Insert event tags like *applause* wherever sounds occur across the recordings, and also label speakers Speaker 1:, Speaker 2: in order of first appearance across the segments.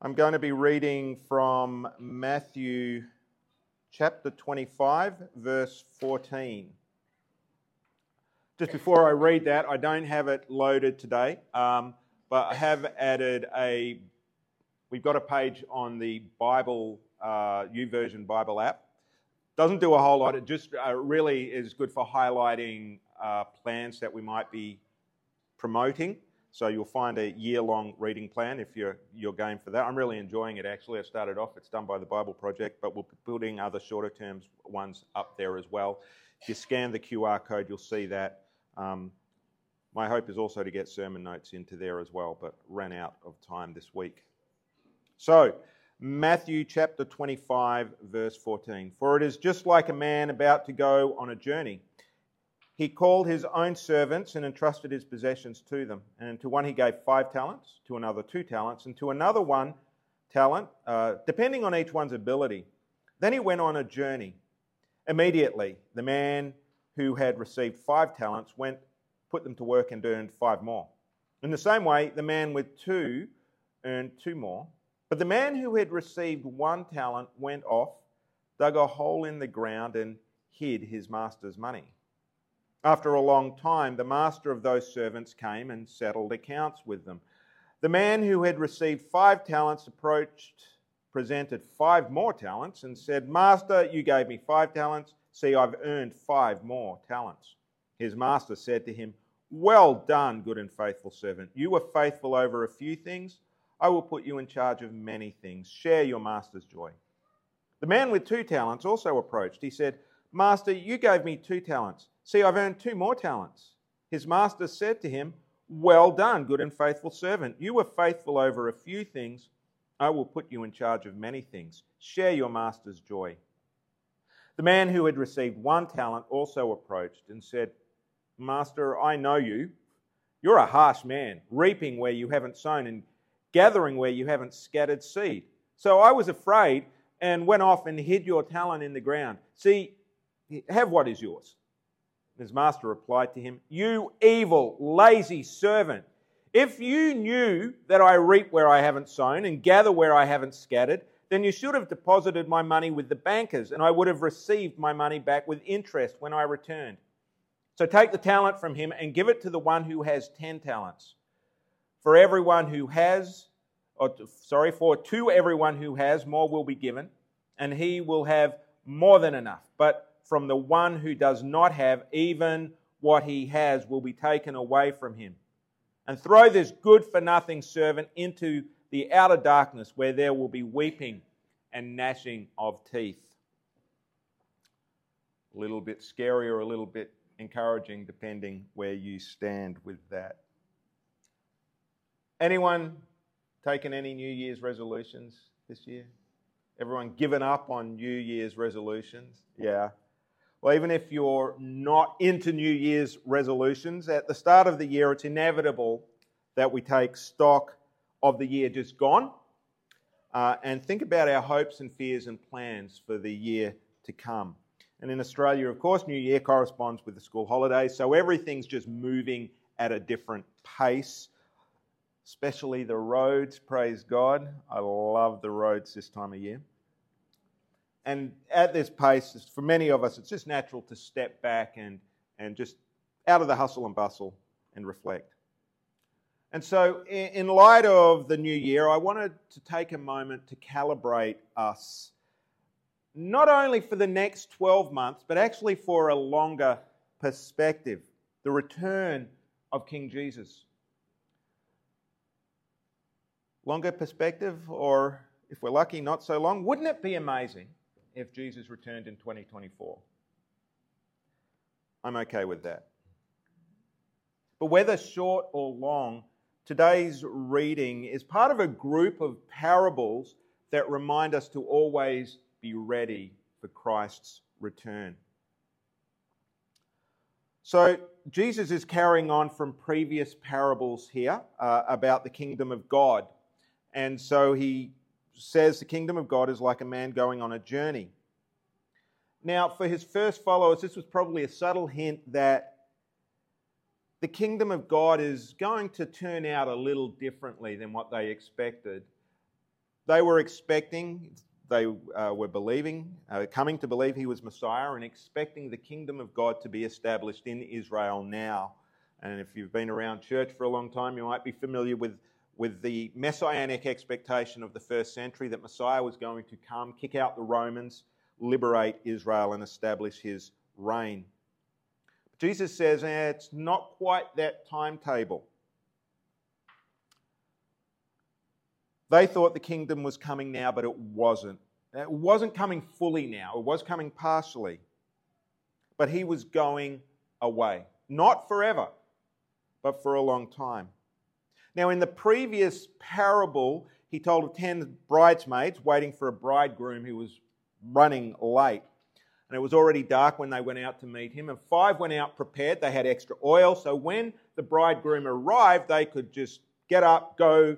Speaker 1: I'm going to be reading from Matthew chapter 25, verse 14. Just before I read that, I don't have it loaded today, um, but I have added a, we've got a page on the Bible, uh, YouVersion Bible app. Doesn't do a whole lot, it just uh, really is good for highlighting uh, plans that we might be promoting. So you'll find a year-long reading plan if you're you're game for that. I'm really enjoying it actually. I started off; it's done by the Bible Project, but we're building other shorter term ones up there as well. If you scan the QR code, you'll see that. Um, my hope is also to get sermon notes into there as well, but ran out of time this week. So, Matthew chapter 25, verse 14. For it is just like a man about to go on a journey he called his own servants and entrusted his possessions to them. And to one he gave five talents, to another two talents, and to another one talent, uh, depending on each one's ability. Then he went on a journey. Immediately, the man who had received five talents went, put them to work, and earned five more. In the same way, the man with two earned two more. But the man who had received one talent went off, dug a hole in the ground, and hid his master's money. After a long time, the master of those servants came and settled accounts with them. The man who had received five talents approached, presented five more talents, and said, Master, you gave me five talents. See, I've earned five more talents. His master said to him, Well done, good and faithful servant. You were faithful over a few things. I will put you in charge of many things. Share your master's joy. The man with two talents also approached. He said, Master, you gave me two talents. See, I've earned two more talents. His master said to him, Well done, good and faithful servant. You were faithful over a few things. I will put you in charge of many things. Share your master's joy. The man who had received one talent also approached and said, Master, I know you. You're a harsh man, reaping where you haven't sown and gathering where you haven't scattered seed. So I was afraid and went off and hid your talent in the ground. See, have what is yours. His master replied to him, You evil, lazy servant. If you knew that I reap where I haven't sown and gather where I haven't scattered, then you should have deposited my money with the bankers, and I would have received my money back with interest when I returned. So take the talent from him and give it to the one who has ten talents. For everyone who has, or sorry, for to everyone who has, more will be given, and he will have more than enough. But from the one who does not have, even what he has will be taken away from him. And throw this good for nothing servant into the outer darkness where there will be weeping and gnashing of teeth. A little bit scary or a little bit encouraging, depending where you stand with that. Anyone taken any New Year's resolutions this year? Everyone given up on New Year's resolutions? Yeah. Well, even if you're not into New Year's resolutions, at the start of the year, it's inevitable that we take stock of the year just gone uh, and think about our hopes and fears and plans for the year to come. And in Australia, of course, New Year corresponds with the school holidays, so everything's just moving at a different pace, especially the roads, praise God. I love the roads this time of year. And at this pace, for many of us, it's just natural to step back and, and just out of the hustle and bustle and reflect. And so, in light of the new year, I wanted to take a moment to calibrate us, not only for the next 12 months, but actually for a longer perspective the return of King Jesus. Longer perspective, or if we're lucky, not so long. Wouldn't it be amazing if Jesus returned in 2024. I'm okay with that. But whether short or long, today's reading is part of a group of parables that remind us to always be ready for Christ's return. So, Jesus is carrying on from previous parables here uh, about the kingdom of God. And so he says the kingdom of God is like a man going on a journey. Now, for his first followers, this was probably a subtle hint that the kingdom of God is going to turn out a little differently than what they expected. They were expecting, they uh, were believing, uh, coming to believe he was Messiah and expecting the kingdom of God to be established in Israel now. And if you've been around church for a long time, you might be familiar with, with the messianic expectation of the first century that Messiah was going to come, kick out the Romans, liberate Israel, and establish his reign. Jesus says eh, it's not quite that timetable. They thought the kingdom was coming now, but it wasn't. It wasn't coming fully now, it was coming partially. But he was going away. Not forever, but for a long time. Now, in the previous parable, he told of ten bridesmaids waiting for a bridegroom who was running late. And it was already dark when they went out to meet him. And five went out prepared. They had extra oil. So when the bridegroom arrived, they could just get up, go,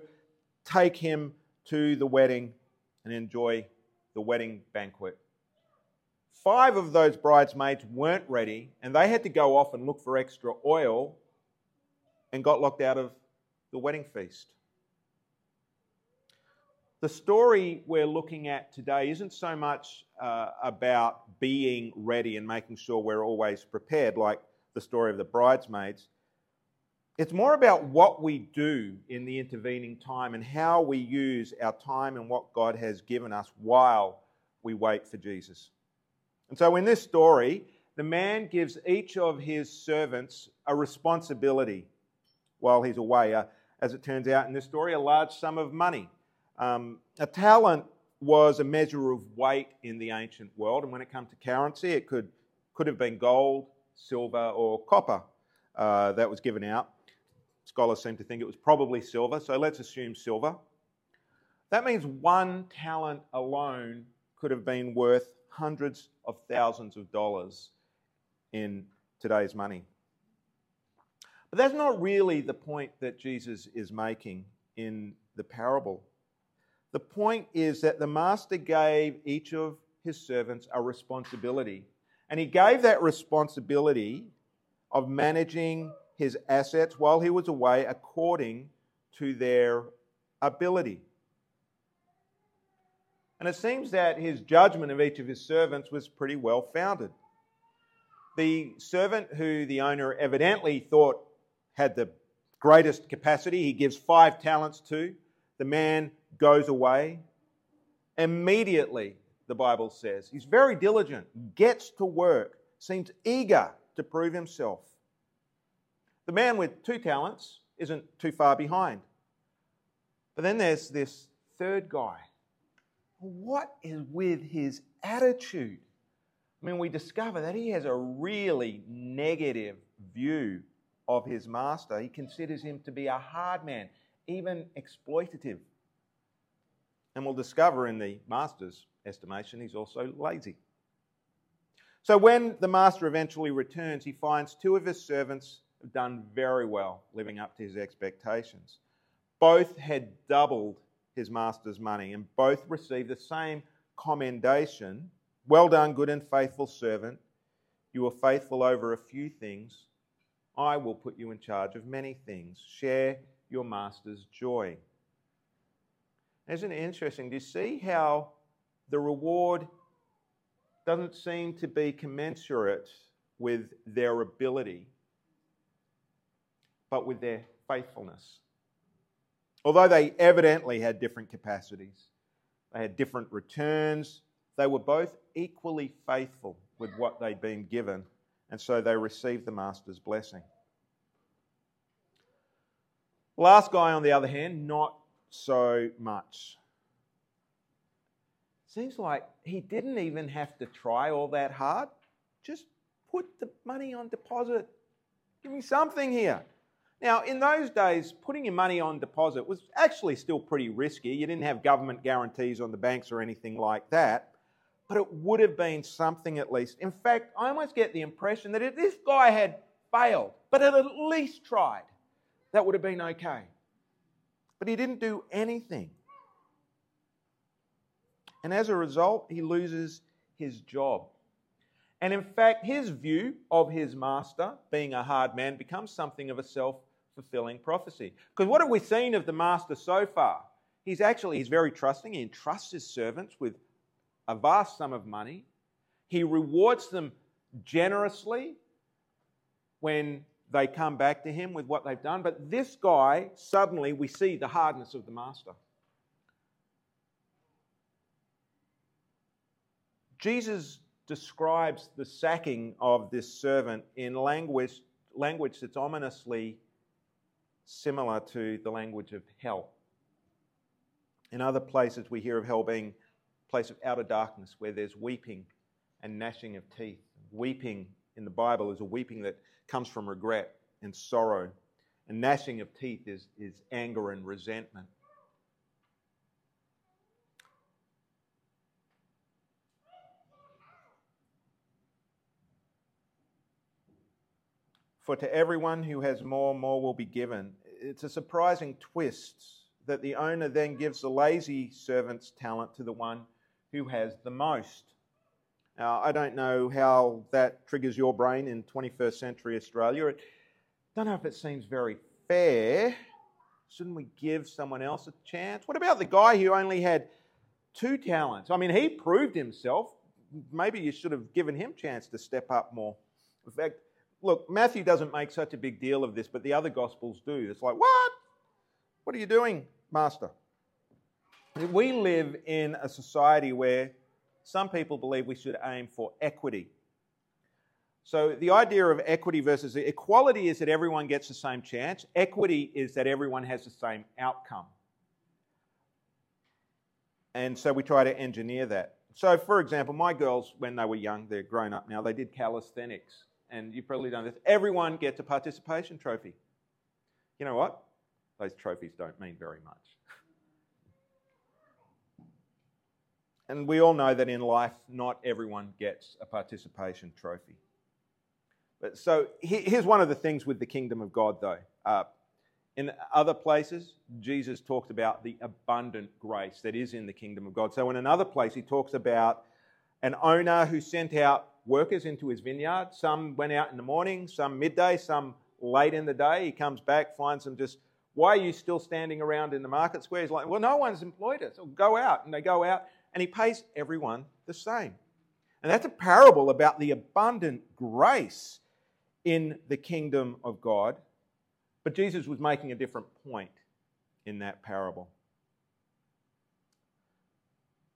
Speaker 1: take him to the wedding, and enjoy the wedding banquet. Five of those bridesmaids weren't ready, and they had to go off and look for extra oil and got locked out of the wedding feast. The story we're looking at today isn't so much uh, about being ready and making sure we're always prepared, like the story of the bridesmaids. It's more about what we do in the intervening time and how we use our time and what God has given us while we wait for Jesus. And so, in this story, the man gives each of his servants a responsibility while he's away. Uh, as it turns out in this story, a large sum of money. Um, a talent was a measure of weight in the ancient world, and when it comes to currency, it could, could have been gold, silver, or copper uh, that was given out. Scholars seem to think it was probably silver, so let's assume silver. That means one talent alone could have been worth hundreds of thousands of dollars in today's money. But that's not really the point that Jesus is making in the parable. The point is that the master gave each of his servants a responsibility. And he gave that responsibility of managing his assets while he was away according to their ability. And it seems that his judgment of each of his servants was pretty well founded. The servant who the owner evidently thought had the greatest capacity, he gives five talents to. The man goes away. Immediately, the Bible says, he's very diligent, gets to work, seems eager to prove himself. The man with two talents isn't too far behind. But then there's this third guy. What is with his attitude? I mean, we discover that he has a really negative view of his master. He considers him to be a hard man, even exploitative. And we'll discover in the master's estimation, he's also lazy. So when the master eventually returns, he finds two of his servants have done very well, living up to his expectations. Both had doubled his master's money and both received the same commendation Well done, good and faithful servant. You were faithful over a few things. I will put you in charge of many things. Share your master's joy. Isn't it interesting? Do you see how the reward doesn't seem to be commensurate with their ability, but with their faithfulness? Although they evidently had different capacities, they had different returns, they were both equally faithful with what they'd been given, and so they received the master's blessing. Last guy, on the other hand, not so much. Seems like he didn't even have to try all that hard. Just put the money on deposit. Give me something here. Now, in those days, putting your money on deposit was actually still pretty risky. You didn't have government guarantees on the banks or anything like that, but it would have been something at least. In fact, I almost get the impression that if this guy had failed, but had at least tried, that would have been okay. But he didn't do anything. And as a result, he loses his job. And in fact, his view of his master, being a hard man, becomes something of a self fulfilling prophecy. Because what have we seen of the master so far? he's actually he's very trusting. He entrusts his servants with a vast sum of money. He rewards them generously when they come back to him with what they've done. But this guy, suddenly we see the hardness of the master. Jesus describes the sacking of this servant in language, language that's ominously similar to the language of hell. In other places, we hear of hell being place of outer darkness where there's weeping and gnashing of teeth. Weeping in the Bible is a weeping that comes from regret and sorrow, and gnashing of teeth is, is anger and resentment. For to everyone who has more, more will be given. It's a surprising twist that the owner then gives the lazy servant's talent to the one who has the most. Now, I don't know how that triggers your brain in 21st century Australia. I don't know if it seems very fair. Shouldn't we give someone else a chance? What about the guy who only had two talents? I mean, he proved himself. Maybe you should have given him a chance to step up more. In fact, look, Matthew doesn't make such a big deal of this, but the other Gospels do. It's like, what? What are you doing, Master? We live in a society where some people believe we should aim for equity. So the idea of equity versus equality is that everyone gets the same chance. Equity is that everyone has the same outcome. And so we try to engineer that. So, for example, my girls, when they were young, they're grown up now, they did calisthenics and you've probably done this, everyone gets a participation trophy. You know what? Those trophies don't mean very much. And we all know that in life, not everyone gets a participation trophy. But so here's one of the things with the kingdom of God, though. Uh, in other places, Jesus talked about the abundant grace that is in the kingdom of God. So in another place, he talks about an owner who sent out workers into his vineyard. Some went out in the morning, some midday, some late in the day. He comes back, finds them just, why are you still standing around in the market square? He's like, well, no one's employed us. So go out. And they go out, and he pays everyone the same. And that's a parable about the abundant grace in the kingdom of God. But Jesus was making a different point in that parable.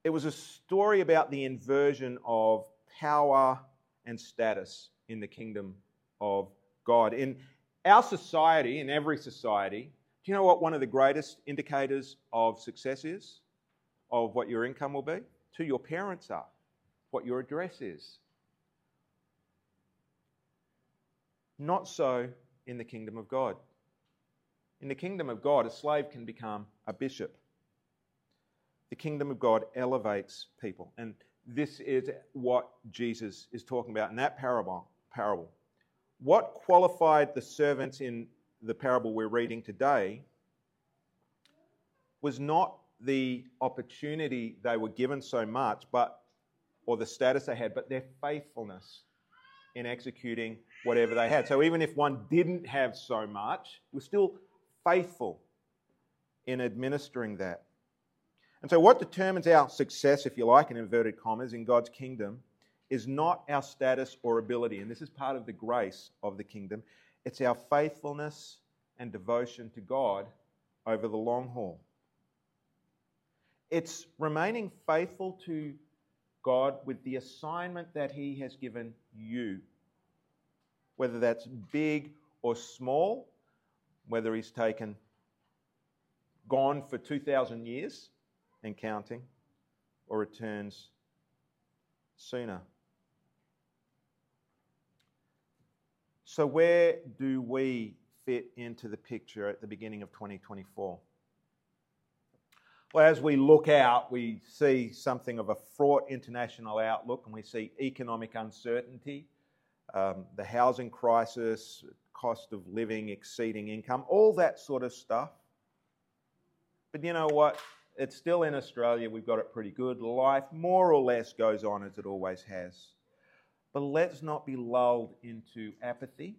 Speaker 1: It was a story about the inversion of power and status in the kingdom of God. In our society, in every society, do you know what one of the greatest indicators of success is? Of what your income will be? to your parents are, what your address is. Not so in the kingdom of God. In the kingdom of God, a slave can become a bishop. The kingdom of God elevates people. And this is what Jesus is talking about in that parable. parable. What qualified the servants in the parable we're reading today was not the opportunity they were given so much, but or the status they had, but their faithfulness in executing whatever they had. So even if one didn't have so much, was still faithful in administering that. And so, what determines our success, if you like, in inverted commas, in God's kingdom is not our status or ability. And this is part of the grace of the kingdom. It's our faithfulness and devotion to God over the long haul. It's remaining faithful to God with the assignment that He has given you, whether that's big or small, whether He's taken, gone for 2,000 years and counting, or returns sooner. So, where do we fit into the picture at the beginning of 2024? Well, as we look out, we see something of a fraught international outlook and we see economic uncertainty, um, the housing crisis, cost of living exceeding income, all that sort of stuff. But you know what? it's still in Australia. We've got it pretty good. Life more or less goes on as it always has. But let's not be lulled into apathy.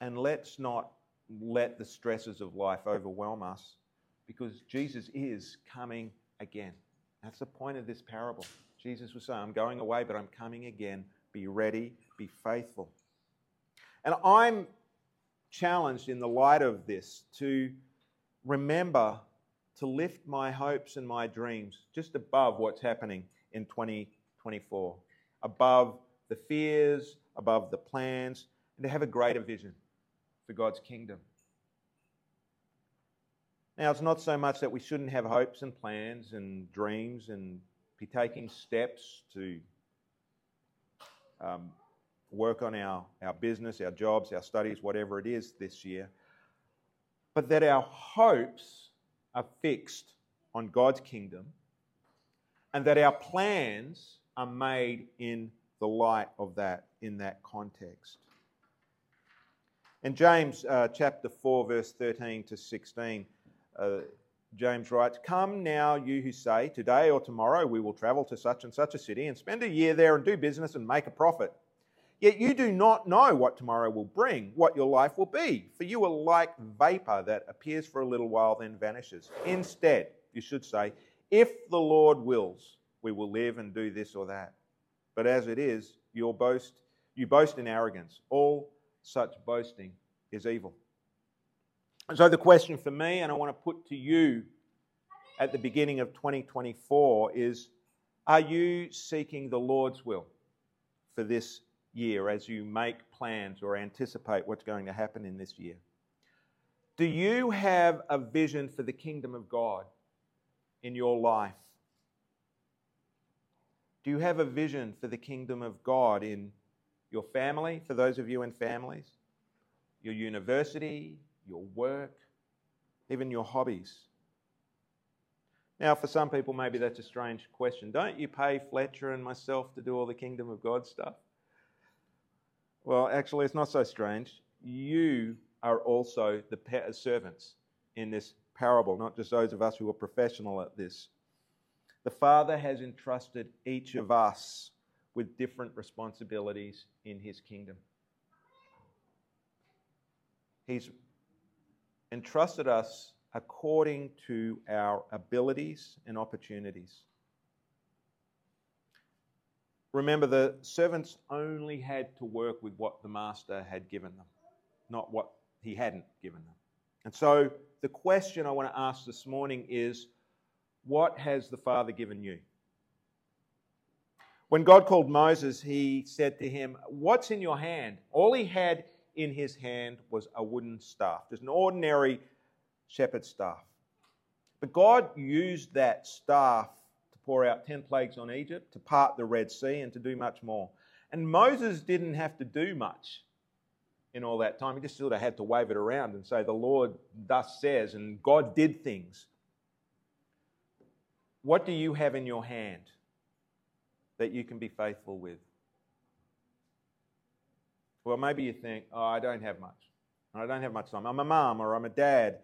Speaker 1: And let's not let the stresses of life overwhelm us. Because Jesus is coming again. That's the point of this parable. Jesus was saying, I'm going away, but I'm coming again. Be ready, be faithful. And I'm challenged in the light of this to remember to lift my hopes and my dreams just above what's happening in 2024, above the fears, above the plans, and to have a greater vision for God's kingdom. Now, it's not so much that we shouldn't have hopes and plans and dreams and be taking steps to um, work on our, our business, our jobs, our studies, whatever it is this year, but that our hopes are fixed on God's kingdom and that our plans are made in the light of that, in that context. In James uh, chapter 4, verse 13 to 16, uh, James writes, Come now, you who say, Today or tomorrow we will travel to such and such a city and spend a year there and do business and make a profit. Yet you do not know what tomorrow will bring, what your life will be, for you are like vapor that appears for a little while then vanishes. Instead, you should say, If the Lord wills, we will live and do this or that. But as it is, you boast, you boast in arrogance. All such boasting is evil. So the question for me, and I want to put to you at the beginning of 2024, is Are you seeking the Lord's will for this year as you make plans or anticipate what's going to happen in this year? Do you have a vision for the kingdom of God in your life? Do you have a vision for the kingdom of God in your family, for those of you in families, your university, your work, even your hobbies? Now, for some people, maybe that's a strange question. Don't you pay Fletcher and myself to do all the kingdom of God stuff? Well, actually, it's not so strange. You are also the uh, servants in this parable, not just those of us who are professional at this. The Father has entrusted each of us with different responsibilities in His kingdom. He's entrusted us according to our abilities and opportunities. Remember, the servants only had to work with what the master had given them, not what he hadn't given them. And so the question I want to ask this morning is what has the Father given you? When God called Moses, he said to him, What's in your hand? All he had in his hand was a wooden staff, just an ordinary shepherd's staff. But God used that staff to pour out 10 plagues on Egypt, to part the Red Sea, and to do much more. And Moses didn't have to do much in all that time. He just sort of had to wave it around and say, The Lord thus says, and God did things. What do you have in your hand that you can be faithful with? Well, maybe you think, Oh, I don't have much. I don't have much time. I'm a mom or I'm a dad.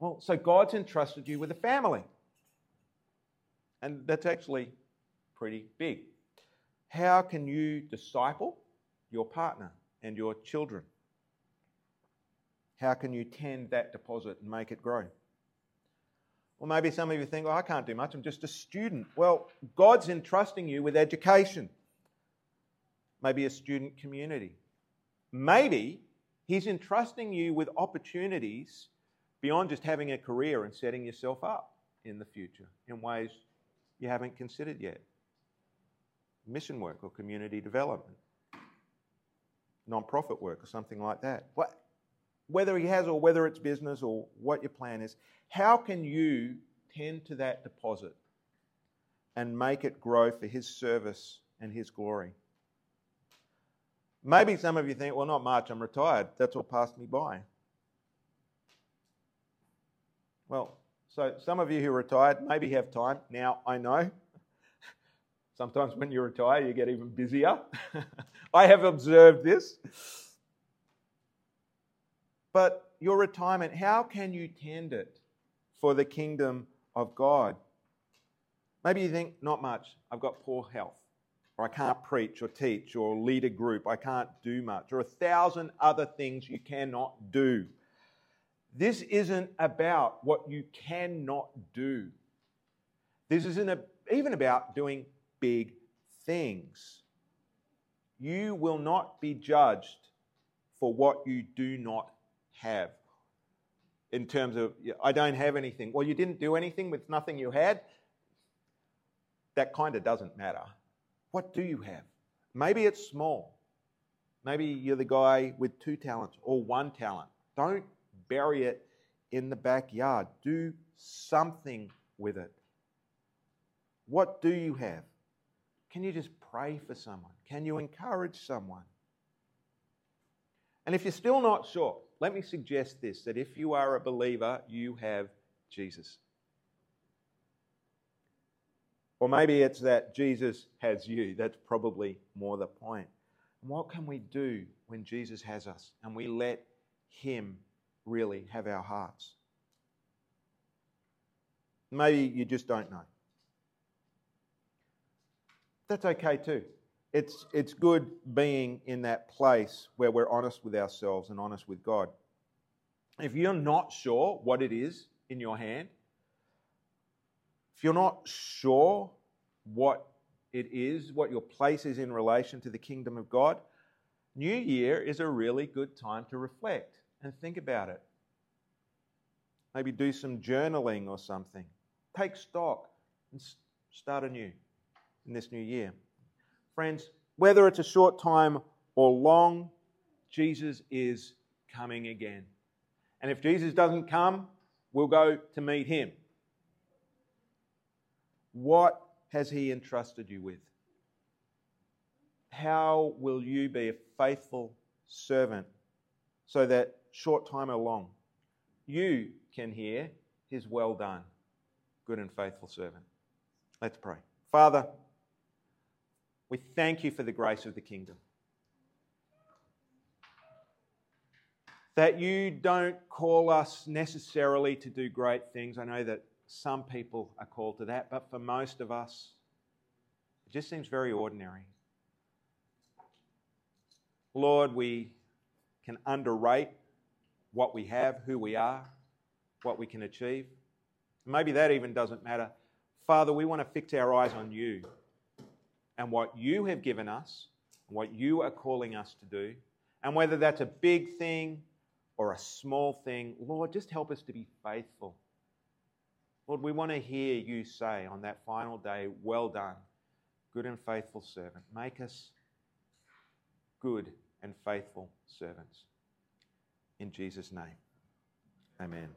Speaker 1: Well, so God's entrusted you with a family. And that's actually pretty big. How can you disciple your partner and your children? How can you tend that deposit and make it grow? Well, maybe some of you think, oh, I can't do much, I'm just a student. Well, God's entrusting you with education, maybe a student community. Maybe He's entrusting you with opportunities beyond just having a career and setting yourself up in the future in ways you haven't considered yet mission work or community development, non profit work or something like that. What, whether he has or whether it's business or what your plan is, how can you tend to that deposit and make it grow for his service and his glory? Maybe some of you think, well, not much, I'm retired. That's what passed me by. Well, so some of you who retired maybe have time. Now, I know *laughs* sometimes when you retire, you get even busier. *laughs* I have observed this. But your retirement, how can you tend it for the kingdom of God? Maybe you think, not much. I've got poor health, or I can't preach or teach or lead a group. I can't do much, or a thousand other things you cannot do. This isn't about what you cannot do. This isn't even about doing big things. You will not be judged for what you do not have. In terms of, I don't have anything. Well, you didn't do anything with nothing you had. That kind of doesn't matter. What do you have? Maybe it's small. Maybe you're the guy with two talents or one talent. Don't bury it in the backyard. Do something with it. What do you have? Can you just pray for someone? Can you encourage someone? And if you're still not sure, let me suggest this that if you are a believer, you have Jesus. Or maybe it's that Jesus has you. That's probably more the point. And what can we do when Jesus has us and we let Him really have our hearts? Maybe you just don't know. That's okay too. It's, it's good being in that place where we're honest with ourselves and honest with God. If you're not sure what it is in your hand, if you're not sure what it is, what your place is in relation to the kingdom of God, New Year is a really good time to reflect and think about it. Maybe do some journaling or something. Take stock and start anew in this new year. Friends, whether it's a short time or long, Jesus is coming again. And if Jesus doesn't come, we'll go to meet him. What has he entrusted you with? How will you be a faithful servant so that short time or long you can hear his well done, good and faithful servant? Let's pray. Father, we thank you for the grace of the kingdom. That you don't call us necessarily to do great things. I know that some people are called to that, but for most of us, it just seems very ordinary. Lord, we can underrate what we have, who we are, what we can achieve. Maybe that even doesn't matter. Father, we want to fix our eyes on you and what you have given us, and what you are calling us to do, and whether that's a big thing or a small thing, Lord, just help us to be faithful. Lord, we want to hear you say on that final day, Well done, good and faithful servant. Make us good and faithful servants. In Jesus' name, amen.